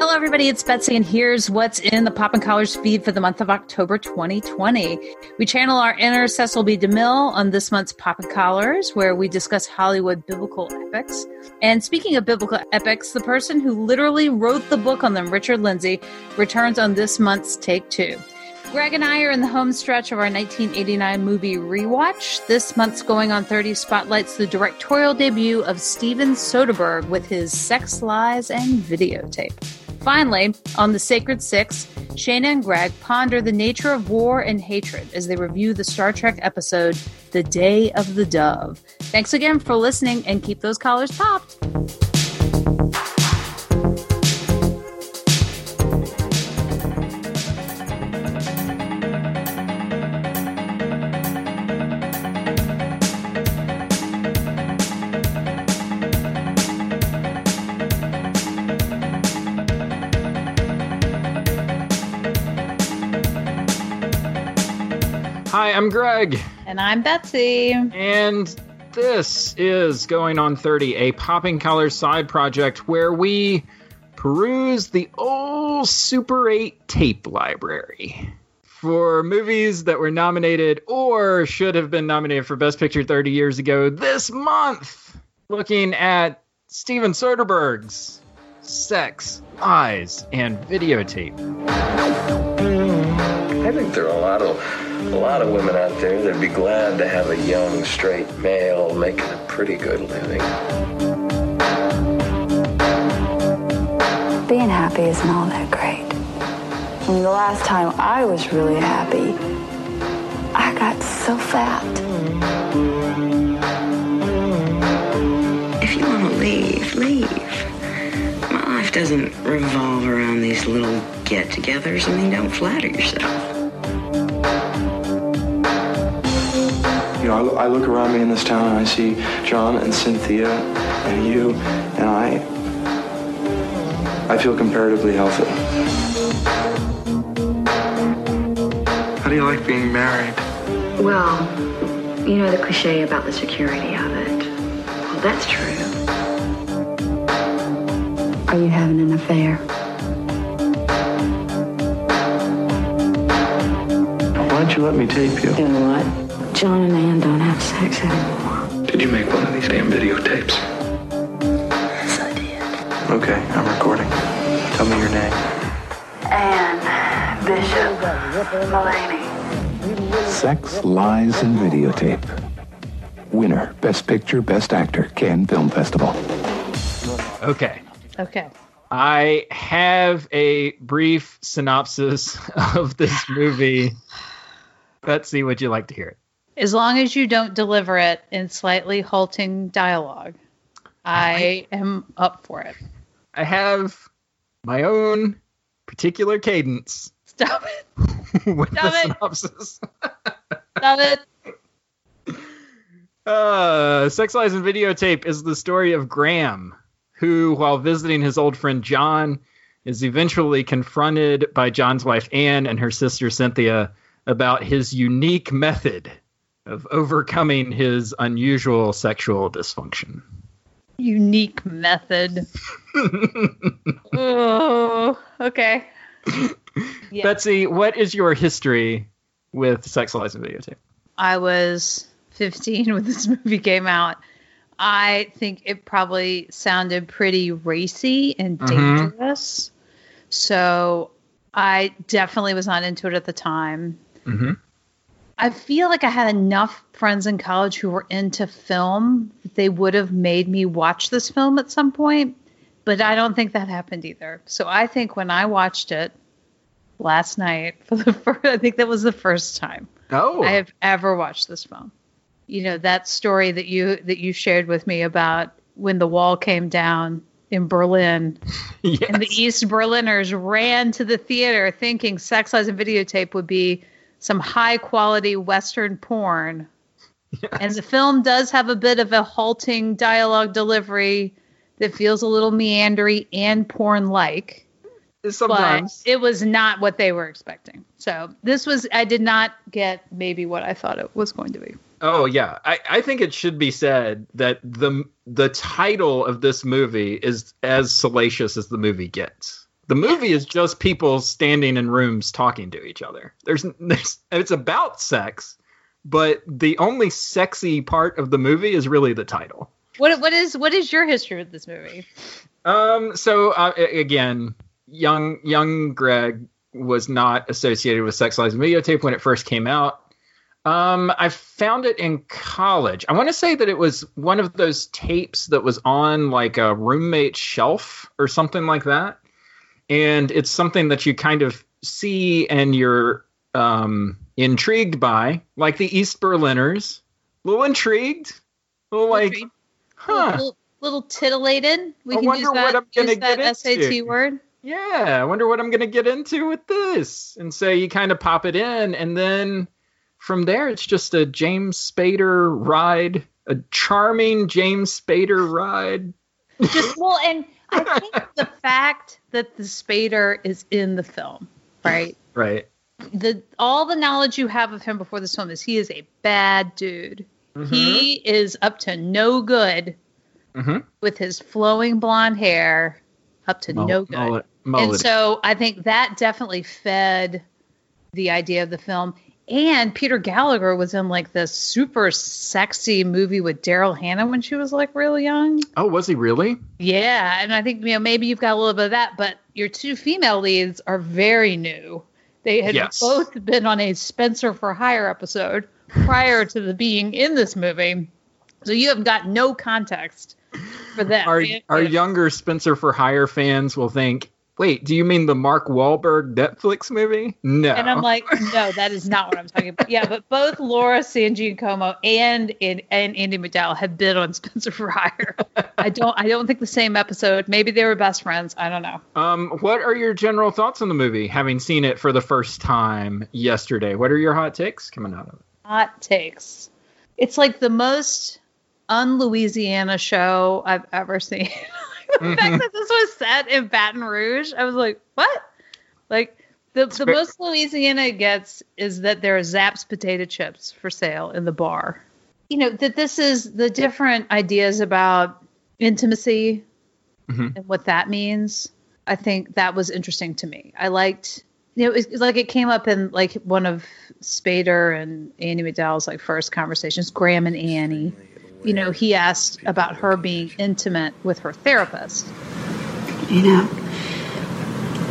Hello, everybody. It's Betsy, and here's what's in the Popping Collars feed for the month of October 2020. We channel our inner Cecil B. DeMille on this month's Popping Collars, where we discuss Hollywood biblical epics. And speaking of biblical epics, the person who literally wrote the book on them, Richard Lindsay, returns on this month's Take Two. Greg and I are in the home stretch of our 1989 movie rewatch. This month's Going on 30 spotlights the directorial debut of Steven Soderbergh with his Sex, Lies, and Videotape. Finally, on the Sacred Six, Shana and Greg ponder the nature of war and hatred as they review the Star Trek episode The Day of the Dove. Thanks again for listening and keep those collars popped. I'm Greg. And I'm Betsy. And this is Going on 30, a Popping Collars side project where we peruse the old Super 8 tape library for movies that were nominated or should have been nominated for Best Picture 30 years ago this month. Looking at Steven Soderbergh's Sex, Lies, and Videotape. I think there are a lot of a lot of women out there that'd be glad to have a young straight male making a pretty good living. Being happy isn't all that great. I mean, the last time I was really happy, I got so fat. If you want to leave, leave. My life doesn't revolve around these little get togethers. I mean, don't flatter yourself. Know, I look, I look around me in this town and I see John and Cynthia and you, and I, I feel comparatively healthy. How do you like being married? Well, you know the cliche about the security of it. Well, that's true. Are you having an affair? Why don't you let me tape you? You know what? John and Ann don't have sex anymore. Did you make one of these damn videotapes? Yes, I did. Okay, I'm recording. Tell me your name. Anne Bishop Mullany. Sex, Lies, and Videotape. Winner, Best Picture, Best Actor, Cannes Film Festival. Okay. Okay. I have a brief synopsis of this movie. Betsy, would you like to hear it? As long as you don't deliver it in slightly halting dialogue, I am up for it. I have my own particular cadence Stop it. with Stop the it. synopsis. Stop it. Uh, Sex Lies and Videotape is the story of Graham, who, while visiting his old friend John, is eventually confronted by John's wife Anne and her sister Cynthia about his unique method of overcoming his unusual sexual dysfunction. Unique method. oh, okay. Yeah. Betsy, what is your history with Sex Lies and Videotape? I was 15 when this movie came out. I think it probably sounded pretty racy and Mhm. dangerous. So I definitely was not into it at the time. Mm-hmm. I feel like I had enough friends in college who were into film that they would have made me watch this film at some point, but I don't think that happened either. So I think when I watched it last night for the first, I think that was the first time Oh, I have ever watched this film. You know that story that you that you shared with me about when the wall came down in Berlin yes. and the East Berliners ran to the theater thinking Sex Lies and Videotape would be some high quality Western porn. And the film does have a bit of a halting dialogue delivery that feels a little meandery and porn like. Sometimes. But it was not what they were expecting. So this was I did not get maybe what I thought it was going to be. Oh yeah, I, I think it should be said that the the title of this movie is as salacious as the movie gets. The movie is just people standing in rooms talking to each other. There's, there's it's about sex, but the only sexy part of the movie is really the title. What what is what is your history with this movie? Um. So uh, again, young young Greg was not associated with sexualized videotape when it first came out. Um, I found it in college. I want to say that it was one of those tapes that was on like a roommate shelf or something like that. And it's something that you kind of see and you're um, intrigued by, like the East Berliners. A little intrigued. A little like, Intrigued. huh. Little, little titillated. We I can wonder use that, what I'm gonna use that SAT into. word. yeah, I wonder what I'm going to get into with this. And so you kind of pop it in, and then from there, it's just a James Spader ride, a charming James Spader ride. Just well, and I think the fact that the Spader is in the film, right? Right. the all the knowledge you have of him before this film is he is a bad dude. Mm-hmm. He is up to no good Mhm. with his flowing blonde hair, up to Mul- no good. mullet- and so I think that definitely fed the idea of the film. And Peter Gallagher was in like this super sexy movie with Daryl Hannah when she was like real young. oh, was he really? Yeah, and I think you know maybe you've got a little bit of that, but your two female leads are very new. They had Yes. both been on a Spencer for Hire episode prior to the being in this movie, so you have got no context for that. Our, our younger Spencer for Hire fans will think, wait, do you mean the Mark Wahlberg Netflix movie? No. and I'm like, no, that is not what I'm talking about. Yeah, but both Laura San Giacomo and and, and Andie MacDowell have been on Spencer Hire. I don't I don't think the same episode. Maybe they were best friends. I don't know. Um, what are your general thoughts on the movie, having seen it for the first time yesterday? What are your hot takes coming out of it? hot takes. It's like the most un-Louisiana show I've ever seen. the fact that this was set in Baton Rouge, I was like, what? Like the the most Louisiana gets is that there are Zapp's potato chips for sale in the bar. You know that this is the different ideas about intimacy Mhm. and what that means. I think that was interesting to me. I liked, you know, it's like it came up in like one of Spader and Annie McDowell's like first conversations. Graham and Annie, you know, he asked about her being intimate with her therapist. You know,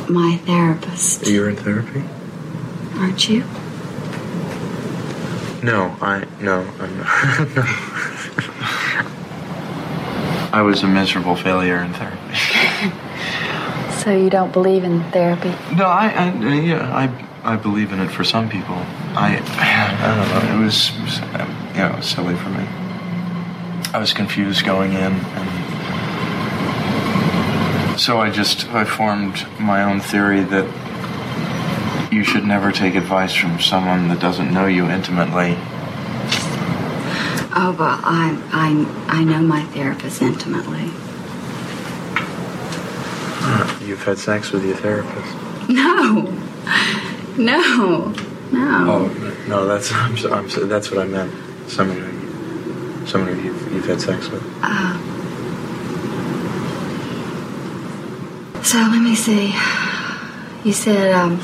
my therapist, You're in therapy? aren't you? No, I no, I'm not. no. I was a miserable failure in therapy. So you don't believe in therapy? No, I, I yeah, I I believe in it for some people. I I don't know. It was, it was it was silly for me. I was confused going in, and so I just I formed my own theory that you should never take advice from someone that doesn't know you intimately. Oh, well, I, I, I know my therapist intimately. You've had sex with your therapist. No, no, no. Oh no, that's I'm, so- I'm, so- that's what I meant. Someone who you've, you've had sex with. So let me see. You said, um,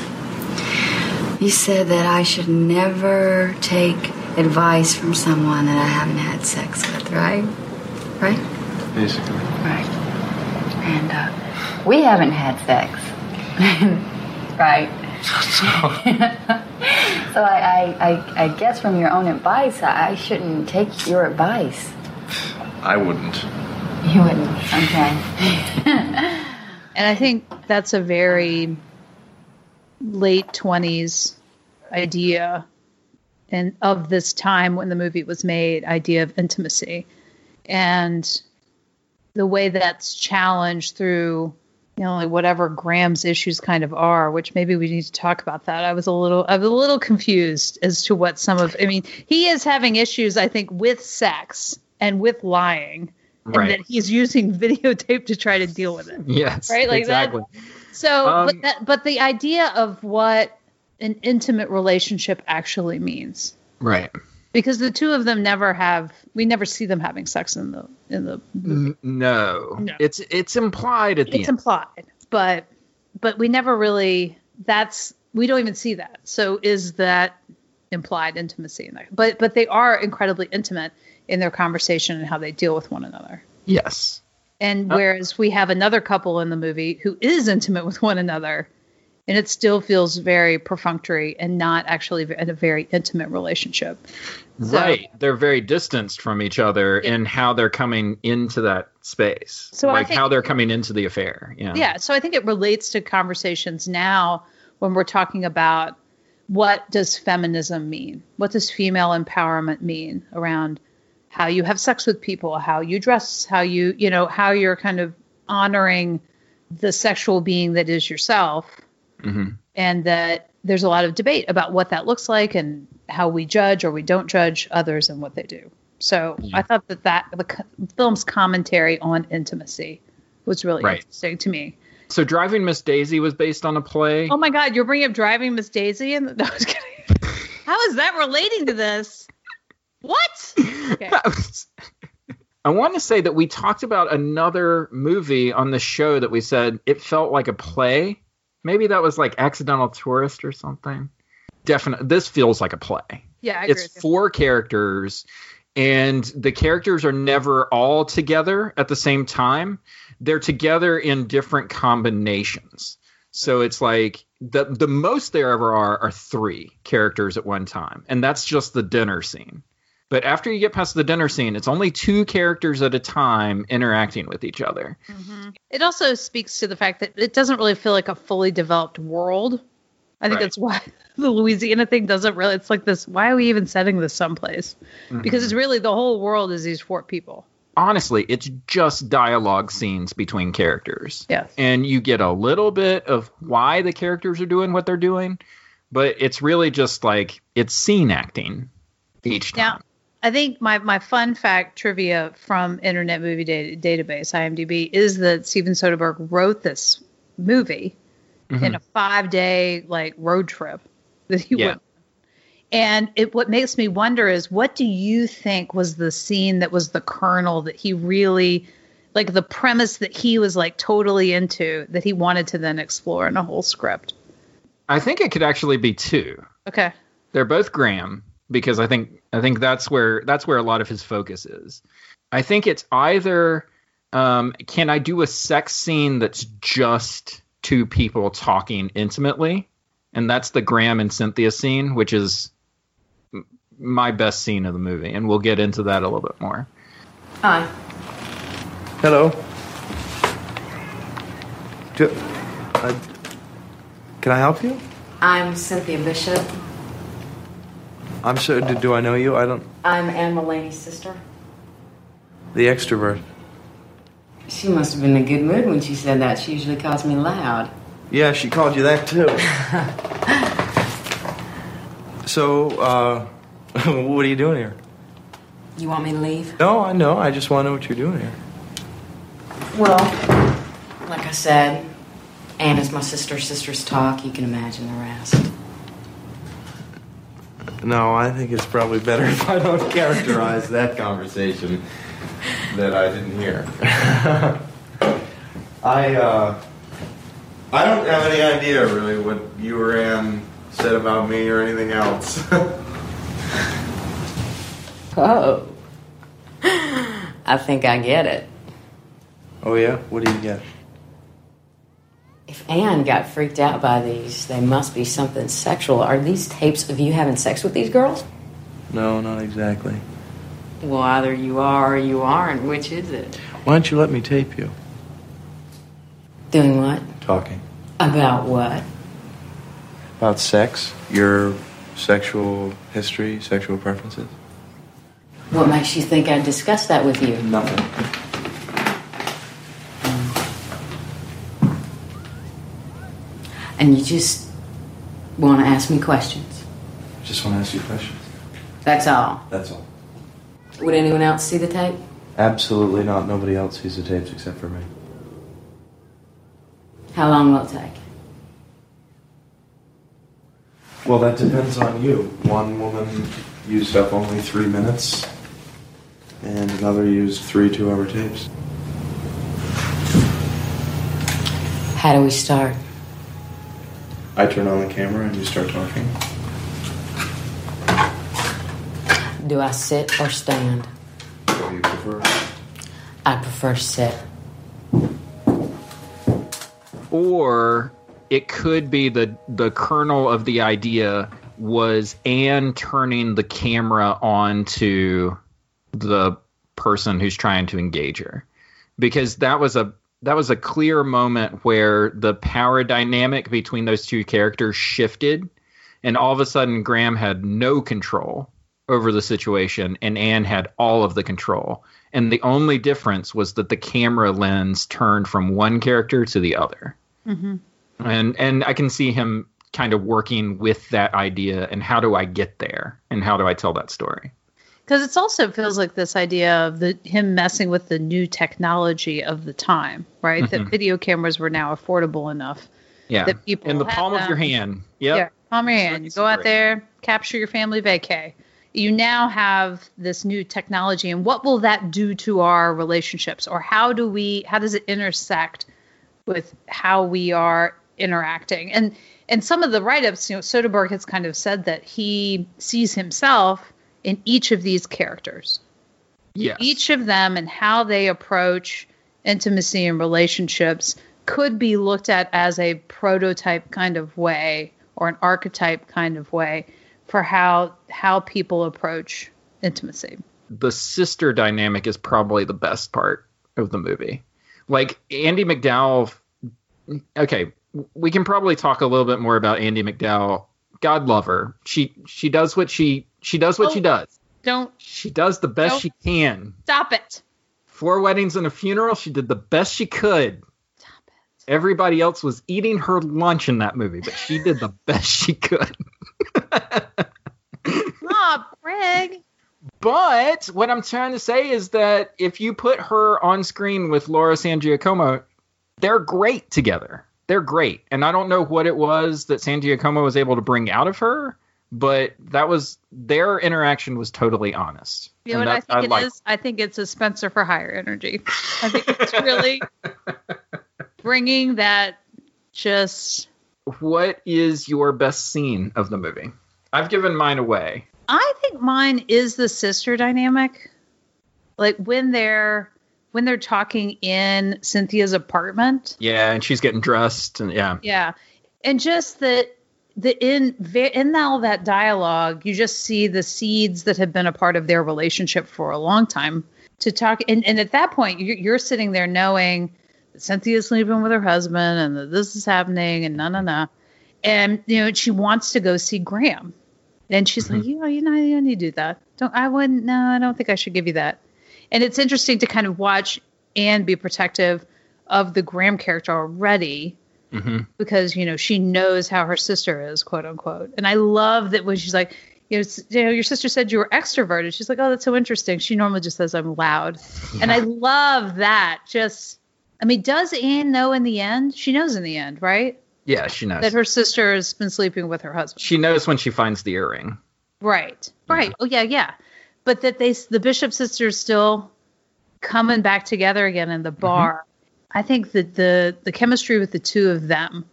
you said that I should never take advice from someone that I haven't had sex with, right? Right? Basically. Right. And uh, we haven't had sex, right? so I, I, I, I guess from your own advice, I, I shouldn't take your advice. I wouldn't. You wouldn't. Okay. And I think that's a very late 20s idea and of this time when the movie was made idea of intimacy and the way that's challenged through you know like whatever Graham's issues kind of are which maybe we need to talk about that I was a little I was a little confused as to what some of I mean he is having issues I think with sex and with lying Right. and that he's using videotape to try to deal with it Yes. Right, like that- exactly. so, Um, but that, but the idea of what an intimate relationship actually means, Right. Because the two of them never have, we never see them having sex in the in the. N- no. No. It's it's implied at the It's end. implied, but but we never really. That's we don't even see that. So is that implied intimacy in there? But but they are incredibly intimate in their conversation and how they deal with one another. Yes. And uh, whereas we have another couple in the movie who is intimate with one another, and it still feels very perfunctory and not actually in a very intimate relationship. So- right. They're very distanced from each other in how they're coming into that space. So like think- how they're coming into the affair. Yeah. Yeah, so I think it relates to conversations now when we're talking about what does feminism mean? What does female empowerment mean around how you have sex with people, how you dress, how you, you know, how you're kind of honoring the sexual being that is yourself. Mm-hmm. And that there's a lot of debate about what that looks like and how we judge or we don't judge others and what they do. So I thought that that the film's commentary on intimacy was really Right. interesting to me. So Driving Miss Daisy was based on a play. Oh my God, you're bringing up driving Miss Daisy, and no, I was kidding. How is that relating to this? What? Okay. I want to say that we talked about another movie on the show that we said it felt like a play. Maybe that was like Accidental Tourist or something. Definitely, this feels like a play. Yeah, it's four characters, and the characters are never all together at the same time. They're together in different combinations. So it's like the the most there ever are are three characters at one time, and that's just the dinner scene. But after you get past the dinner scene, it's only two characters at a time interacting with each other. It also speaks to the fact that it doesn't really feel like a fully developed world. I think Right. that's why the Louisiana thing doesn't really. It's like this. Why are we even setting this someplace? Mm-hmm. Because it's really the whole world is these four people. Honestly, it's just dialogue scenes between characters. Yes. and you get a little bit of why the characters are doing what they're doing, but it's really just like it's scene acting each time. Now, I think my, my fun fact trivia from Internet Movie Data, Database, IMDb, is that Steven Soderbergh wrote this movie Mm-hmm. in a five day like road trip that he Yeah. went. And it, what makes me wonder is what do you think was the scene that was the kernel that he really like the premise that he was like totally into that he wanted to then explore in a whole script? I think it could actually be two. Okay. They're both Graham because I think I think that's where that's where a lot of his focus is. I think it's either um, can I do a sex scene that's just two people talking intimately, and that's the Graham and Cynthia scene, which is m- my best scene of the movie, and we'll get into that a little bit more. Hi. Hello. Do, uh, can I help you? I'm Cynthia Bishop. I'm so. Do, do I know you? I don't. I'm Anne Mullany's sister. The extrovert. She must have been in a good mood when she said that. She usually calls me loud. Yeah, she called you that too. so, uh, what are you doing here? You want me to leave? No, I know. I just want to know what you're doing here. Well, like I said, Anne is my sister. Sisters talk. You can imagine the rest. No, I think it's probably better if I don't characterize that conversation that I didn't hear. I uh, I don't have any idea really what you or Ann said about me or anything else. Oh. I think I get it. oh yeah, what do you get? If Anne got freaked out by these, they must be something sexual. Are these tapes of you having sex with these girls? No, not exactly. Well, either you are or you aren't. Which is it? Why don't you let me tape you Doing what? talking About what? about sex, your sexual history, sexual preferences? What makes you think I'd discuss that with you? Nothing. And you just want to ask me questions. Just want to ask you questions. That's all. That's all. Would anyone else see the tape? Absolutely not. Nobody else sees the tapes except for me. How long will it take? Well, that depends on you. One woman used up only three minutes, and another used three two hour tapes. How do we start? I turn on the camera and you start talking. Do I sit or stand? What do you prefer? I prefer to sit. or it could be the the kernel of the idea was Anne turning the camera on to the person who's trying to engage her because that was a that was a clear moment where the power dynamic between those two characters shifted and all of a sudden Graham had no control over the situation and Anne had all of the control. And the only difference was that the camera lens turned from one character to the other. Mm-hmm. and and I can see him kind of working with that idea and how do I get there and how do I tell that story Because it also feels like this idea of the him messing with the new technology of the time, right? That Mhm. video cameras were now affordable enough. yeah That people in the palm of your hand yep Yeah, palm of your hand. You go out there, capture your family vacay. You now have this new technology, and what will that do to our relationships, or how do we? How does it intersect with how we are interacting? And and some of the write-ups, you know, Soderbergh has kind of said that he sees himself in each of these characters yes each of them and how they approach intimacy and relationships could be looked at as a prototype kind of way or an archetype kind of way for how how people approach intimacy. the sister dynamic is probably the best part of the movie. Like Andie MacDowell. Okay, we can probably talk a little bit more about Andie MacDowell. God love her. She she does what she she does what Oh. she does. Don't She does the best she can. stop it. Four weddings and a funeral. She did the best she could. Stop it. Everybody else was eating her lunch in that movie, but she did the best she could. Ah, Greg. But what I'm trying to say is that if you put her on screen with Laura San Giacomo, they're great together. They're great. And I don't know what it was that San Giacomo was able to bring out of her, but that was their interaction was totally honest. You know And what I that- think it is? I think it's a Spencer for higher energy. I think it's really bringing that just What is your best scene of the movie? I've given mine away. I think mine is the sister dynamic. Like when they're when they're talking in Cynthia's apartment. Yeah, and she's getting dressed and yeah. Yeah. And just that the in in all that dialogue, you just see the seeds that have been a part of their relationship for a long time. To talk, and, and at that point, you're, you're sitting there knowing that Cynthia's sleeping with her husband, and that this is happening, and no, no, no, and you know she wants to go see Graham, and she's like, mm-hmm. you know, you know, you don't need to do that. Don't I wouldn't. No, I don't think I should give you that. And it's interesting to kind of watch and be protective of the Graham character already hmm because you know she knows how her sister is, quote unquote. And I love that when she's like, you know, you know, your sister said you were extroverted. She's like, oh, that's so interesting. She normally just says I'm loud, and I love that. Just, I mean, does Anne know in the end? She knows in the end, right? Yeah, she knows. That her sister has been sleeping with her husband. she knows when she finds the earring. Right. Right. Oh yeah, yeah. But that they the Bishop sisters still coming back together again in the bar. I think that the the chemistry with the two of them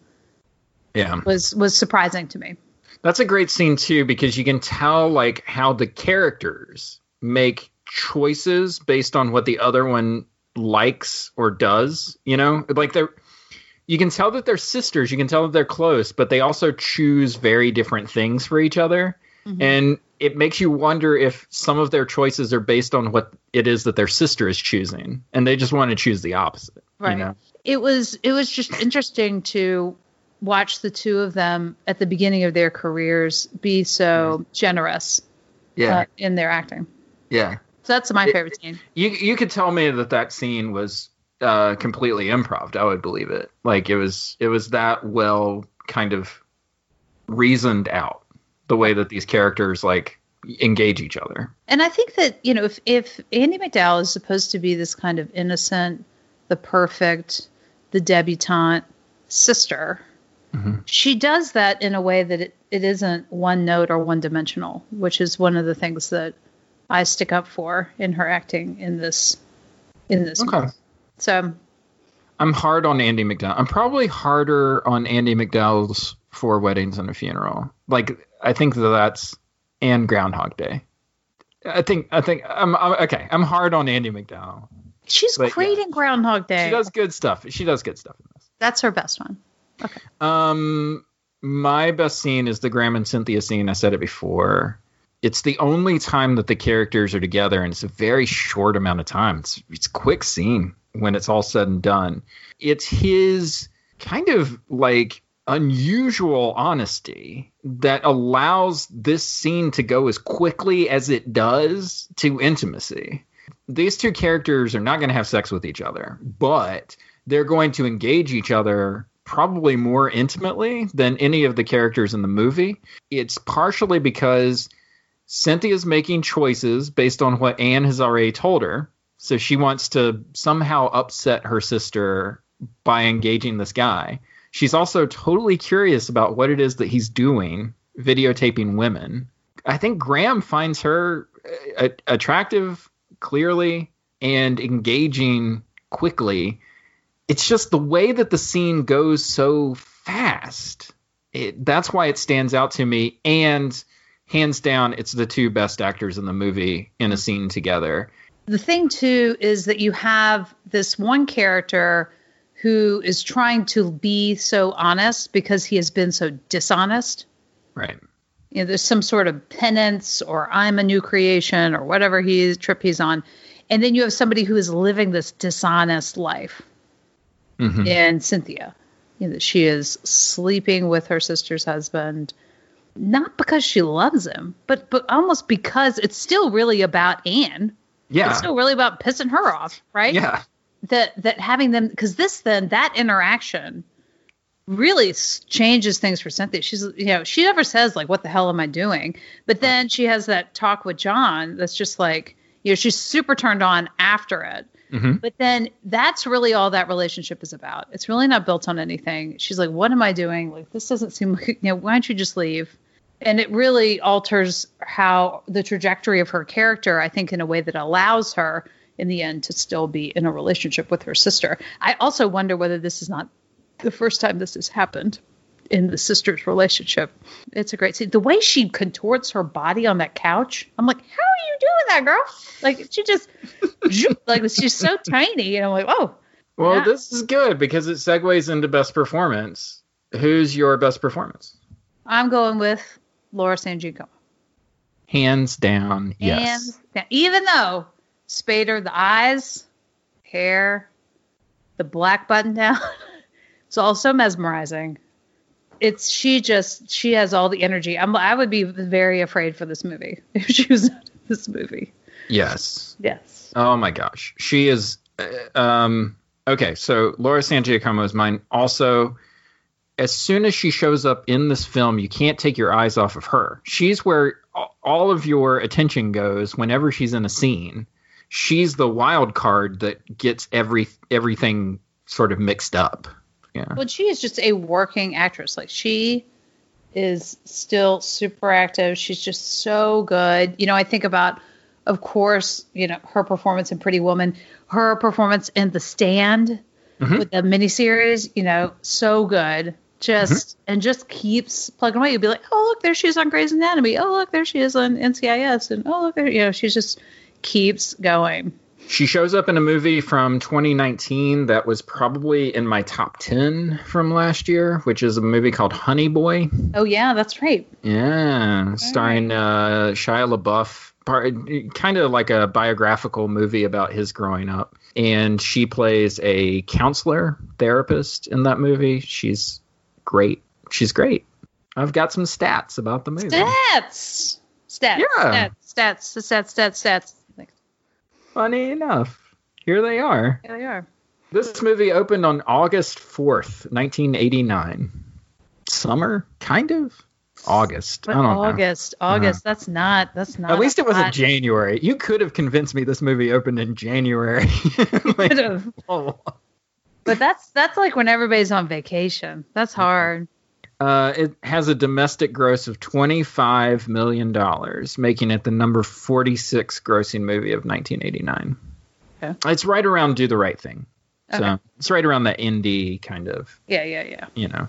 Yeah. was was surprising to me. That's a great scene too because you can tell like how the characters make choices based on what the other one likes or does, you know? Like they're you can tell that they're sisters, you can tell that they're close, but they also choose very different things for each other. Mm-hmm. And it makes you wonder if some of their choices are based on what it is that their sister is choosing and they just want to choose the opposite, Right. you know? It was it was just interesting to watch the two of them at the beginning of their careers be so generous uh, in their acting. yeah. So that's my It- favorite scene. You you could tell me that that scene was uh, completely improv. I would believe it. Like it was it was that well kind of reasoned out the way that these characters like engage each other. And I think that, you know, if, if Andie MacDowell is supposed to be this kind of innocent, the perfect, the debutante sister, mm-hmm. she does that in a way that it, it isn't one note or one dimensional, which is one of the things that I stick up for in her acting in this in this Okay. movie. So um, I'm hard on Andie MacDowell. I'm probably harder on Andie MacDowell's Four Weddings and a Funeral. Like I think that that's and Groundhog Day. I think I think I'm, I'm okay. I'm hard on Andie MacDowell. She's But, great yeah. in Groundhog Day. She does good stuff. She does good stuff in this. That's her best one. Okay. Um, my best scene is the Graham and Cynthia scene. I said it before. It's the only time that the characters are together, and it's a very short amount of time. It's it's a quick scene when it's all said and done. It's his kind of like unusual honesty that allows this scene to go as quickly as it does to intimacy. These two characters are not going to have sex with each other, but they're going to engage each other probably more intimately than any of the characters in the movie. It's partially because Cynthia's making choices based on what Anne has already told her. So she wants to somehow upset her sister by engaging this guy. She's also totally curious about what it is that he's doing, videotaping women. I think Graham finds her uh, attractive, clearly, and engaging quickly it's just the way that the scene goes so fast. It, that's why it stands out to me. And hands down, it's the two best actors in the movie in a scene together. The thing too is that you have this one character who is trying to be so honest because he has been so dishonest. Right. You know, there's some sort of penance or I'm a new creation or whatever he trip he's on. And then you have somebody who is living this dishonest life. Mhm. And Cynthia, you know, she is sleeping with her sister's husband, not because she loves him, but but almost because it's still really about Anne. Yeah. It's still really about pissing her off, right? Yeah. That that having them because this then that interaction really changes things for Cynthia. She's you know she never says like what the hell am I doing, but then she has that talk with John that's just like you know she's super turned on after it. Mhm. But then that's really all that relationship is about. It's really not built on anything. She's like, what am I doing? Like this doesn't seem like you know why don't you just leave? and it really alters how the trajectory of her character i think in a way that allows her in the end to still be in a relationship with her sister i also wonder whether this is not the first time this has happened in the sister's relationship it's a great scene the way she contorts her body on that couch i'm like how are you doing that girl like she just like she's so tiny and i'm like oh Well, Yeah. this is good because it segues into best performance. Who's your best performance? i'm going with laura san giacomo Hands down, yes. And now, even though Spader, the eyes, hair, the black button down, it's also mesmerizing. It's she just she has all the energy. I'm I would be very afraid for this movie if she was not in this movie. yes. Yes. Oh my gosh, she is. uh, Um, okay, so Laura San Giacomo is mine. Also, as soon as she shows up in this film, you can't take your eyes off of her. She's where all of your attention goes whenever she's in a scene. She's the wild card that gets every everything sort of mixed up. Yeah. Well, she is just a working actress. Like she is still super active. She's just so good. You know, I think about, of course, you know, her performance in Pretty Woman, her performance in The Stand mm-hmm. with the miniseries. You know, so good. Just mm-hmm. and just keeps plugging away. You'd be like, oh look, there she is on Grey's Anatomy. Oh look, there she is on NCIS, and oh look, there. You know, she just keeps going. She shows up in a movie from 2019 that was probably in my top 10 from last year, which is a movie called Honey Boy. Oh yeah, that's right. Yeah, starring uh, Shia LaBeouf, part, kind of like a biographical movie about his growing up. And she plays a counselor therapist in that movie. She's great. She's great. I've got some stats about the movie. Stats, stats, Yeah. stats, stats, stats, stats, stats. Funny enough, here they are. Here they are. This movie opened on August 4th, 1989. Summer, kind of? August. But I don't know. August, August. Uh-huh. That's not. That's not. At least it wasn't January. You could have convinced me this movie opened in January. Like, Could have. oh. But that's that's like when everybody's on vacation. That's hard. Uh, it has a domestic gross of $25 million, making it the number 46 grossing movie of 1989. Okay. It's right around Do the Right Thing. So Okay. it's right around that indie kind of Yeah, yeah, yeah. you know.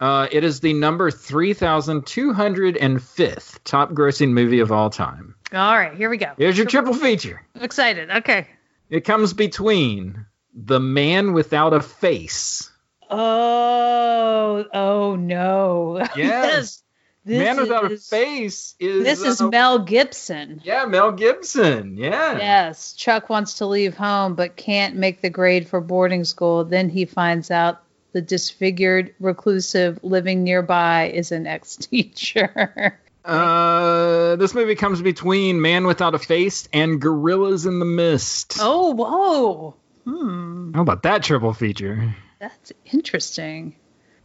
Uh, it is the number 3,205th top grossing movie of all time. All right, here we go. Here's your triple feature. I'm excited. Okay. It comes between The Man Without a Face. Oh, oh no. Yes. This Man Without a Face is. This is uh, Mel Gibson. Yeah, Mel Gibson. Yeah. Yes, Chuck wants to leave home but can't make the grade for boarding school. Then he finds out the disfigured reclusive living nearby is an ex teacher. Uh, this movie comes between Man Without a Face and Gorillas in the Mist. oh, whoa. Hmm, How about that triple feature? That's interesting.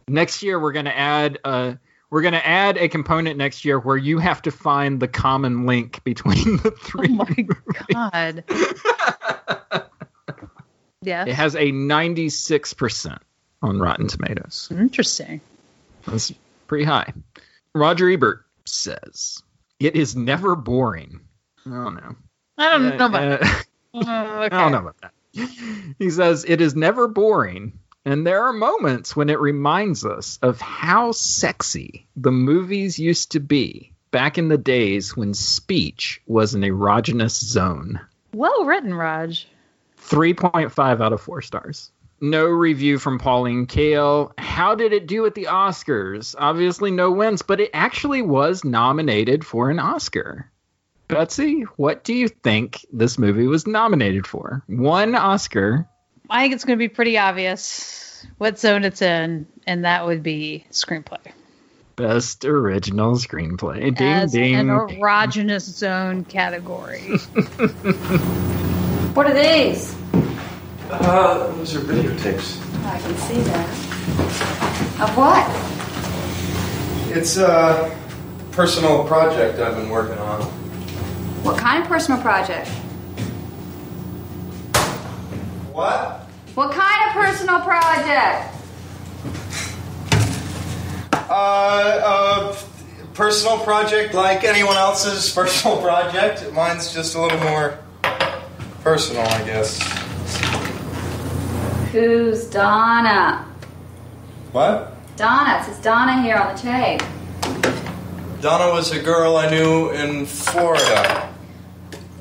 Next year we're gonna add uh we're gonna add a component next year where you have to find the common link between the Oh three. my god. yeah. It has a 96% on Rotten Tomatoes. Interesting. That's pretty high. Roger Ebert says, It is never boring. I don't know. I don't know about Uh, Oh, okay. I don't know about that. He says, It is never boring. And there are moments when it reminds us of how sexy the movies used to be back in the days when speech was an erogenous zone. Well written, Raj. 3.5 out of 4 stars. No review from Pauline Kael. How did it do at the Oscars? Obviously, no wins, but it actually was nominated for an Oscar. Betsy, what do you think this movie was nominated for? One Oscar. I think it's going to be pretty obvious what zone it's in, and that would be screenplay. Best original screenplay. Ding as ding. an erogenous zone category. What are these? Uh, those are videotapes. I can see that. Of what? It's a personal project I've been working on. What kind of personal project? What? What kind of personal project? Uh, a personal project like anyone else's personal project. Mine's just a little more personal, I guess. Who's Donna? What? Donna. It says Donna here on the tape. Donna was a girl I knew in Florida.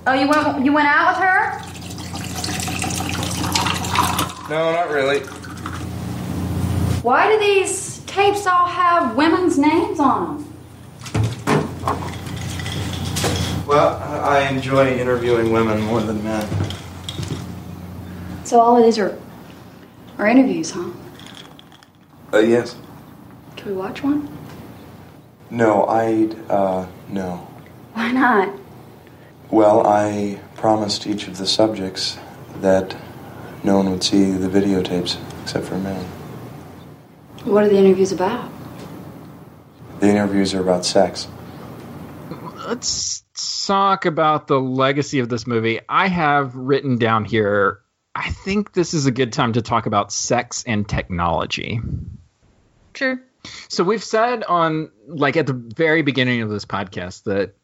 Oh, you went you went out with her? No, not really. Why do these tapes all have women's names on them? Well, I enjoy interviewing women more than men. So all of these are are interviews, huh? Uh, yes. Can we watch one? No, I'd, uh, no. Why not? Well, I promised each of the subjects that no one would see the videotapes except for me. What are the interviews about? The interviews are about sex. Let's talk about the legacy of this movie. I have written down here. I think this is a good time to talk about sex and technology. Sure. So we've said on like at the very beginning of this podcast that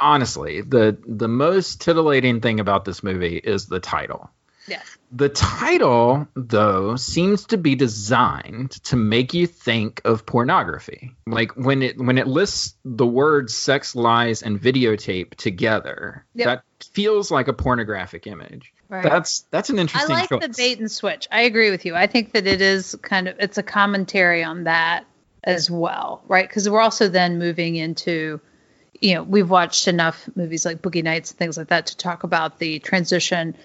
honestly, the the most titillating thing about this movie is the title. Yeah. The title, though, seems to be designed to make you think of pornography. Like when it when it lists the words sex, lies, and videotape together, Yep. that feels like a pornographic image. Right. That's that's an interesting. I like choice. the bait and switch. I agree with you. I think that it is kind of it's a commentary on that as well, right? Because we're also then moving into, you know, we've watched enough movies like Boogie Nights and things like that to talk about the transition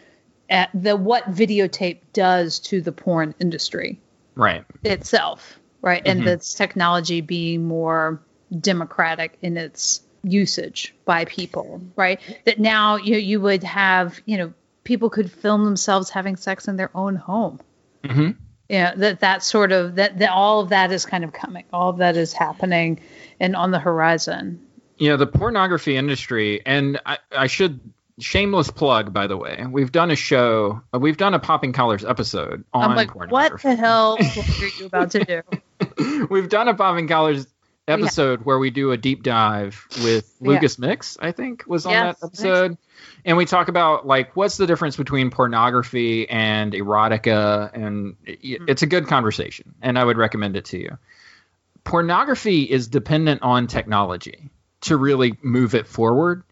at the what videotape does to the porn industry right. itself, right? And Mhm. that's technology being more democratic in its usage by people, right? That now you you would have, you know, people could film themselves having sex in their own home. hmm Yeah, that that sort of that, that all of that is kind of coming. All of that is happening and on the horizon. Yeah, the pornography industry, and I, I should shameless plug by the way. We've done a show, uh, we've done a Popping Collars episode on I'm like, what the hell are you about to do? we've done a Popping Collars episode where we do a deep dive with Yeah. Lucas Mix, I think, was on Yes, that episode. And we talk about like what's the difference between pornography and erotica, and it- Hmm. it's a good conversation, and I would recommend it to you. pornography is dependent on technology to really move it forward.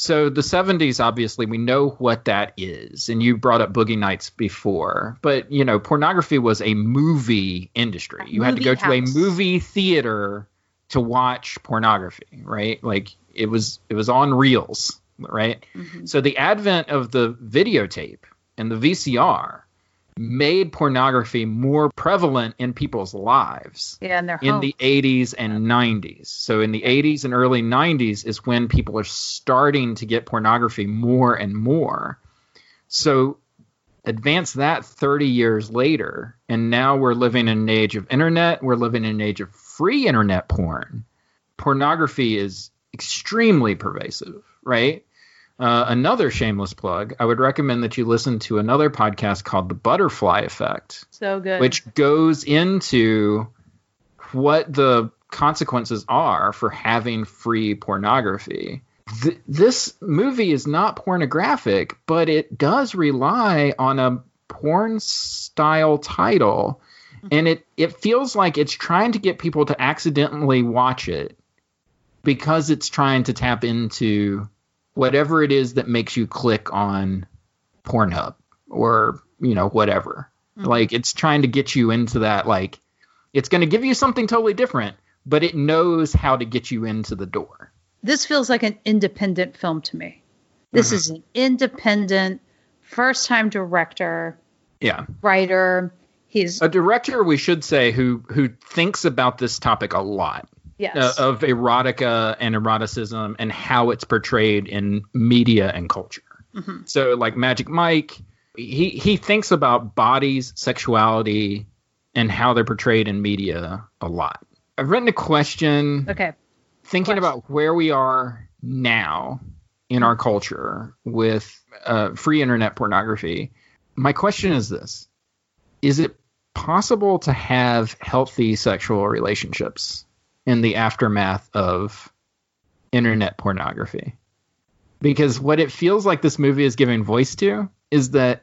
So the 70s, obviously, we know what that is. And you brought up Boogie Nights before. But, you know, pornography was a movie industry. You had to movie go to a movie theater to watch pornography, right? Like it was it was on reels, right? Mm-hmm. So the advent of the videotape and the VCR made pornography more prevalent in people's lives Yeah, and their in the 80s and 90s. So in the 80s and early 90s is when people are starting to get pornography more and more. So advance that 30 years later and now we're living in an age of internet, we're living in an age of free internet porn. Pornography is extremely pervasive, right? Uh, another shameless plug. I would recommend that you listen to another podcast called The Butterfly Effect so good. which goes into what the consequences are for having free pornography. Th- this movie is not pornographic, but it does rely on a porn style title. And it, it feels like it's trying to get people to accidentally watch it because it's trying to tap into whatever it is that makes you click on Pornhub or, you know, whatever. Like it's trying to get you into that like it's going to give you something totally different, but it knows how to get you into the door. this feels like an independent film to me. This Mm-hmm. is an independent, first time director, Yeah. writer. He's A director we should say who who thinks about this topic a lot. Yes. uh, of erotica and eroticism and how it's portrayed in media and culture. So, like Magic Mike, he he thinks about bodies, sexuality, and how they're portrayed in media a lot. I've written a question okay. thinking Question. about where we are now in our culture with uh, free internet pornography. My question is this: Is it possible to have healthy sexual relationships in the aftermath of internet pornography? Because what it feels like this movie is giving voice to is that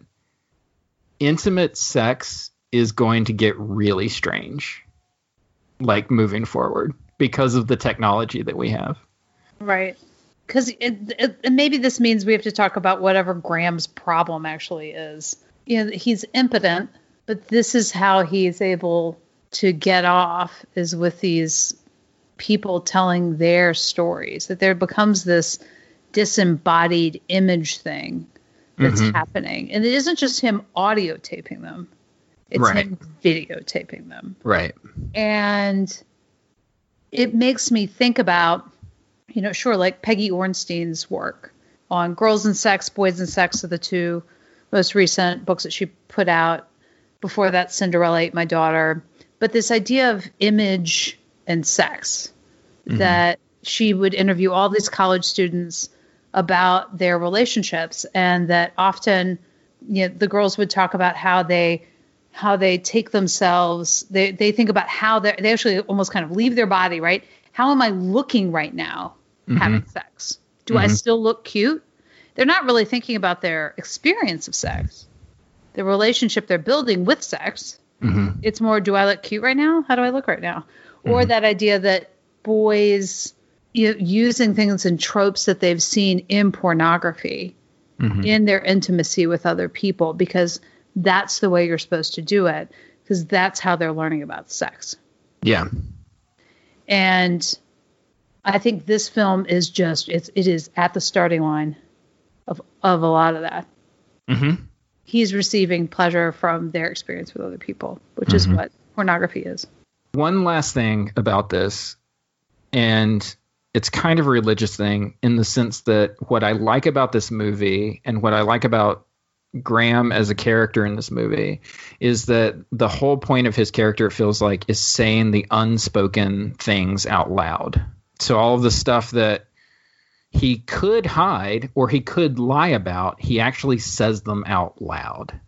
intimate sex is going to get really strange, like moving forward because of the technology that we have. Right. Because maybe this means we have to talk about whatever Graham's problem actually is. You know, he's impotent, but this is how he's able to get off is with these people telling their stories. That there becomes this disembodied image thing that's mm-hmm. happening, and it isn't just him audio taping them; it's Right. him videotaping them Right. and it makes me think about you know sure like Peggy Orenstein's work on girls and sex boys and sex are the two most recent books that she put out before that cinderella ate my daughter but this idea of image and sex. Mm-hmm. That she would interview all these college students about their relationships and that often you know the girls would talk about how they how they take themselves. They they think about how they they actually almost kind of leave their body right? How am i looking right now mm-hmm. having sex? Do i mm-hmm. still look cute? They're not really thinking about their experience of sex. The relationship they're building with sex it's more do i look cute right now? How do i look right now or mm-hmm. that idea that boys you know, using things and tropes that they've seen in pornography mm-hmm. in their intimacy with other people because that's the way you're supposed to do it because that's how they're learning about sex. Yeah. And I think this film is just it's it is at the starting line of of a lot of that. Mm-hmm. He's receiving pleasure from their experience with other people, which is mm-hmm. what pornography is. One last thing about this, and it's kind of a religious thing in the sense that what I like about this movie and what I like about Graham as a character in this movie is that the whole point of his character it feels like is saying the unspoken things out loud. So all of the stuff that he could hide or he could lie about, he actually says them out loud.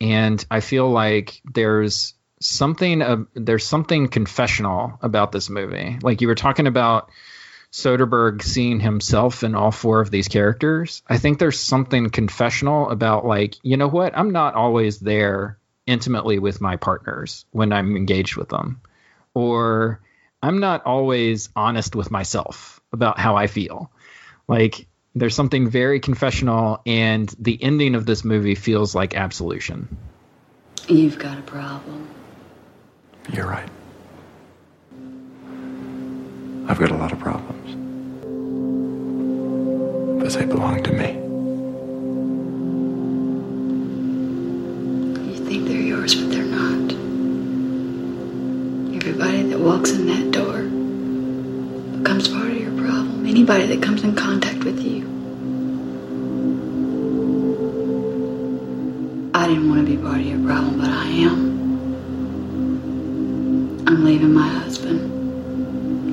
And I feel like there's something uh, there's something confessional about this movie. Like you were talking about Soderbergh seeing himself in all four of these characters. I think there's something confessional about like, you know what? I'm not always there intimately with my partners when I'm engaged with them. Or I'm not always honest with myself about how I feel. Like there's something very confessional, and the ending of this movie feels like absolution. You've got a problem. You're right. I've got a lot of problems. But they belong to me. You think they're yours, but they're not. Everybody that walks in that door becomes part of your problem. Anybody that comes in contact with you. I didn't want to be part of your problem, but I am. I'm leaving my husband.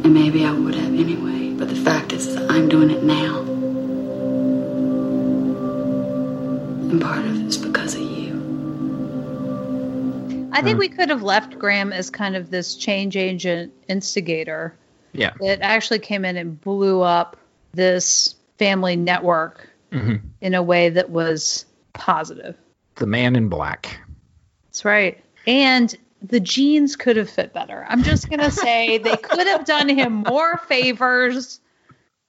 And maybe I would have anyway, but the fact is, I'm doing it now. And part of it's because of you. I think we could have left Graham as kind of this change agent instigator Yeah. that actually came in and blew up this family network hmm in a way that was positive. The man in black. That's right. And the jeans could have fit better. I'm just going to say they could have done him more favors.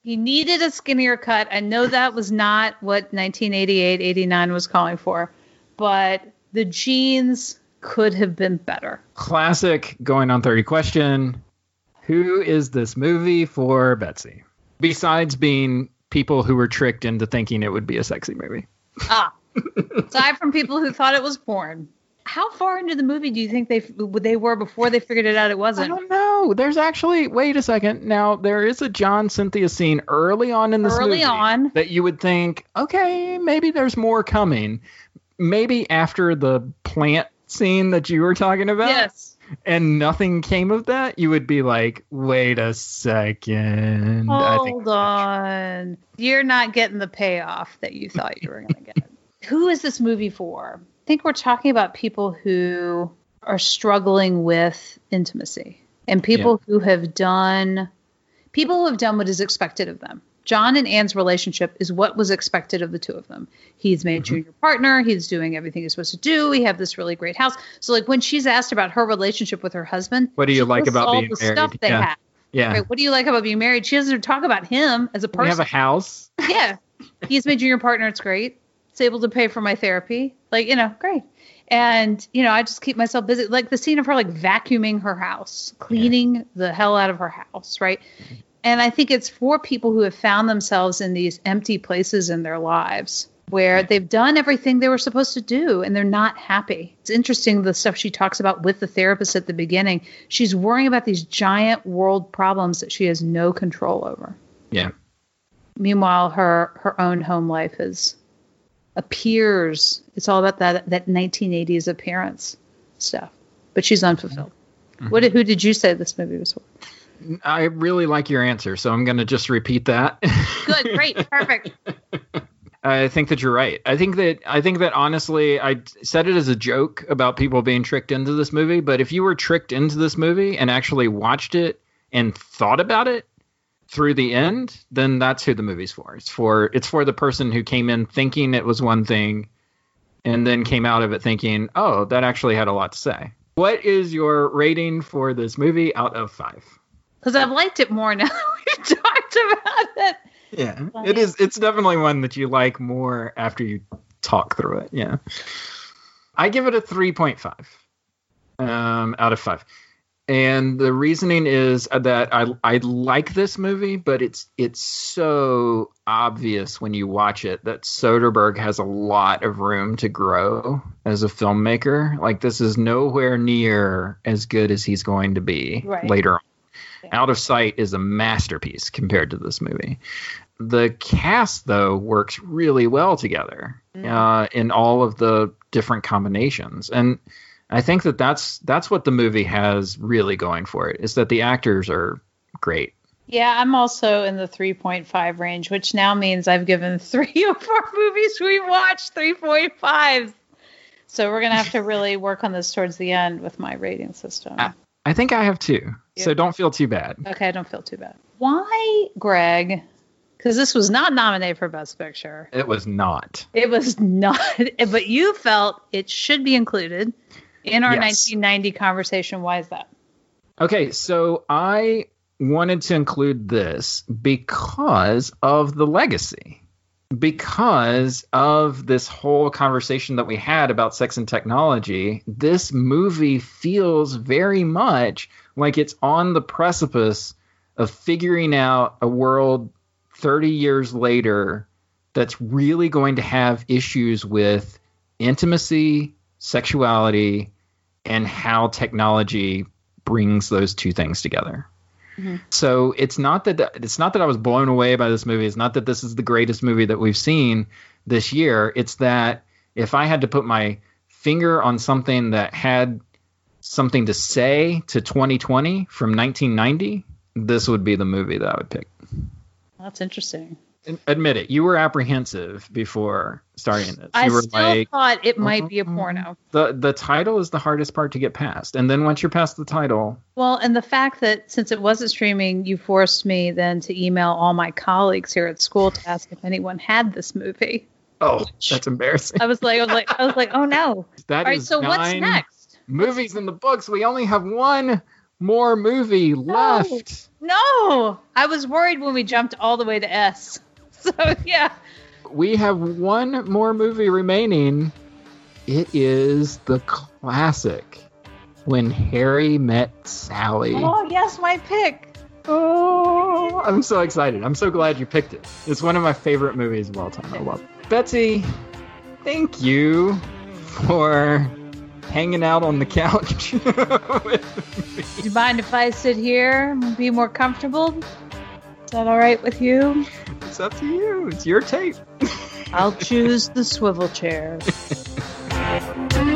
He needed a skinnier cut. I know that was not what 1988 89 was calling for, but the jeans could have been better. Classic going on 30 question. Who is this movie for Betsy? Besides being people who were tricked into thinking it would be a sexy movie. Ah, aside from people who thought it was porn. How far into the movie do you think they they were before they figured it out? It wasn't. I don't know. There's actually wait a second. Now there is a John Cynthia scene early on in this Early movie on. that you would think, okay, maybe there's more coming. Maybe after the plant scene that you were talking about, Yes. and nothing came of that, you would be like, wait a second. Hold on. You're not getting the payoff that you thought you were going to get. Who is this movie for? I think we're talking about people who are struggling with intimacy and people who have done people who have done what is expected of them. John and Ann's relationship is what was expected of the two of them. He's made Mm-hmm. you your partner. He's doing everything he's supposed to do. We have this really great house. So, like when she's asked about her relationship with her husband, What do you like about all being the married? Stuff they Yeah. have. yeah. Right, what do you like about being married? She doesn't talk about him as a person. we have a house. yeah, he's made junior partner. It's great. It's able to pay for my therapy. Like you know, great. And you know, I just keep myself busy. Like the scene of her like vacuuming her house, cleaning the hell out of her house, right? And I think it's for people who have found themselves in these empty places in their lives where they've done everything they were supposed to do and they're not happy. It's interesting the stuff she talks about with the therapist at the beginning. She's worrying about these giant world problems that she has no control over. Yeah. Meanwhile, her her own home life is appears. It's all about that that 1980s appearance stuff, but she's unfulfilled. Mm-hmm. What who did you say this movie was for? I really like your answer, so I'm going to just repeat that. Good, great, perfect. I think that you're right. I think that I think that honestly, I said it as a joke about people being tricked into this movie. But if you were tricked into this movie and actually watched it and thought about it through the end, then that's who the movie's for. It's for it's for the person who came in thinking it was one thing, and then came out of it thinking, oh, that actually had a lot to say. What is your rating for this movie out of five? Because I've liked it more now we've talked about it. Yeah, it is. It's definitely one that you like more after you talk through it. Yeah, I give it a three point five um, out of five, and the reasoning is that I I like this movie, but it's it's so obvious when you watch it that Soderbergh has a lot of room to grow as a filmmaker. Like this is nowhere near as good as he's going to be Right. later on. Out of Sight is a masterpiece compared to this movie. The cast, though, works really well together uh, in all of the different combinations, and I think that that's that's what the movie has really going for it is that the actors are great. Yeah, I'm also in the 3.5 range, which now means I've given three of our movies we watched 3.5s. So we're gonna have to really work on this towards the end with my rating system. I, I think I have two, so don't feel too bad. Okay, I don't feel too bad. Why, Greg? Because this was not nominated for Best Picture. It was not. It was not, but you felt it should be included in our Yes. 1990 conversation. Why is that? Okay, so I wanted to include this because of the legacy. Because of this whole conversation that we had about sex and technology, this movie feels very much like it's on the precipice of figuring out a world 30 years later that's really going to have issues with intimacy, sexuality, and how technology brings those two things together. Mm-hmm. So it's not that it's not that I was blown away by this movie. It's not that this is the greatest movie that we've seen this year. It's that if I had to put my finger on something that had something to say to 2020 from 1990, this would be the movie that I would pick. That's interesting. And admit it, you were apprehensive before starting this. I you were still like, thought it might be a mm-hmm. porno. the the title is the hardest part to get past, and then once you're past the title, Well, and the fact that since it wasn't streaming, you forced me then to email all my colleagues here at school to ask if anyone had this movie. oh, that's embarrassing. I was like, I was like, I was like, oh no. That all right, so what's next? Movies in the books. We only have one more movie left. No, I was worried when we jumped all the way to S. So yeah, We have one more movie remaining. It is the classic When Harry Met Sally. oh yes, my pick. Oh, I'm so excited. I'm so glad you picked it. It's one of my favorite movies of all time. I love it. Betsy, thank you for hanging out on the couch. Do you mind if I sit here and be more comfortable? Is that all right with you? It's up to you. It's your tape. I'll choose the swivel chair.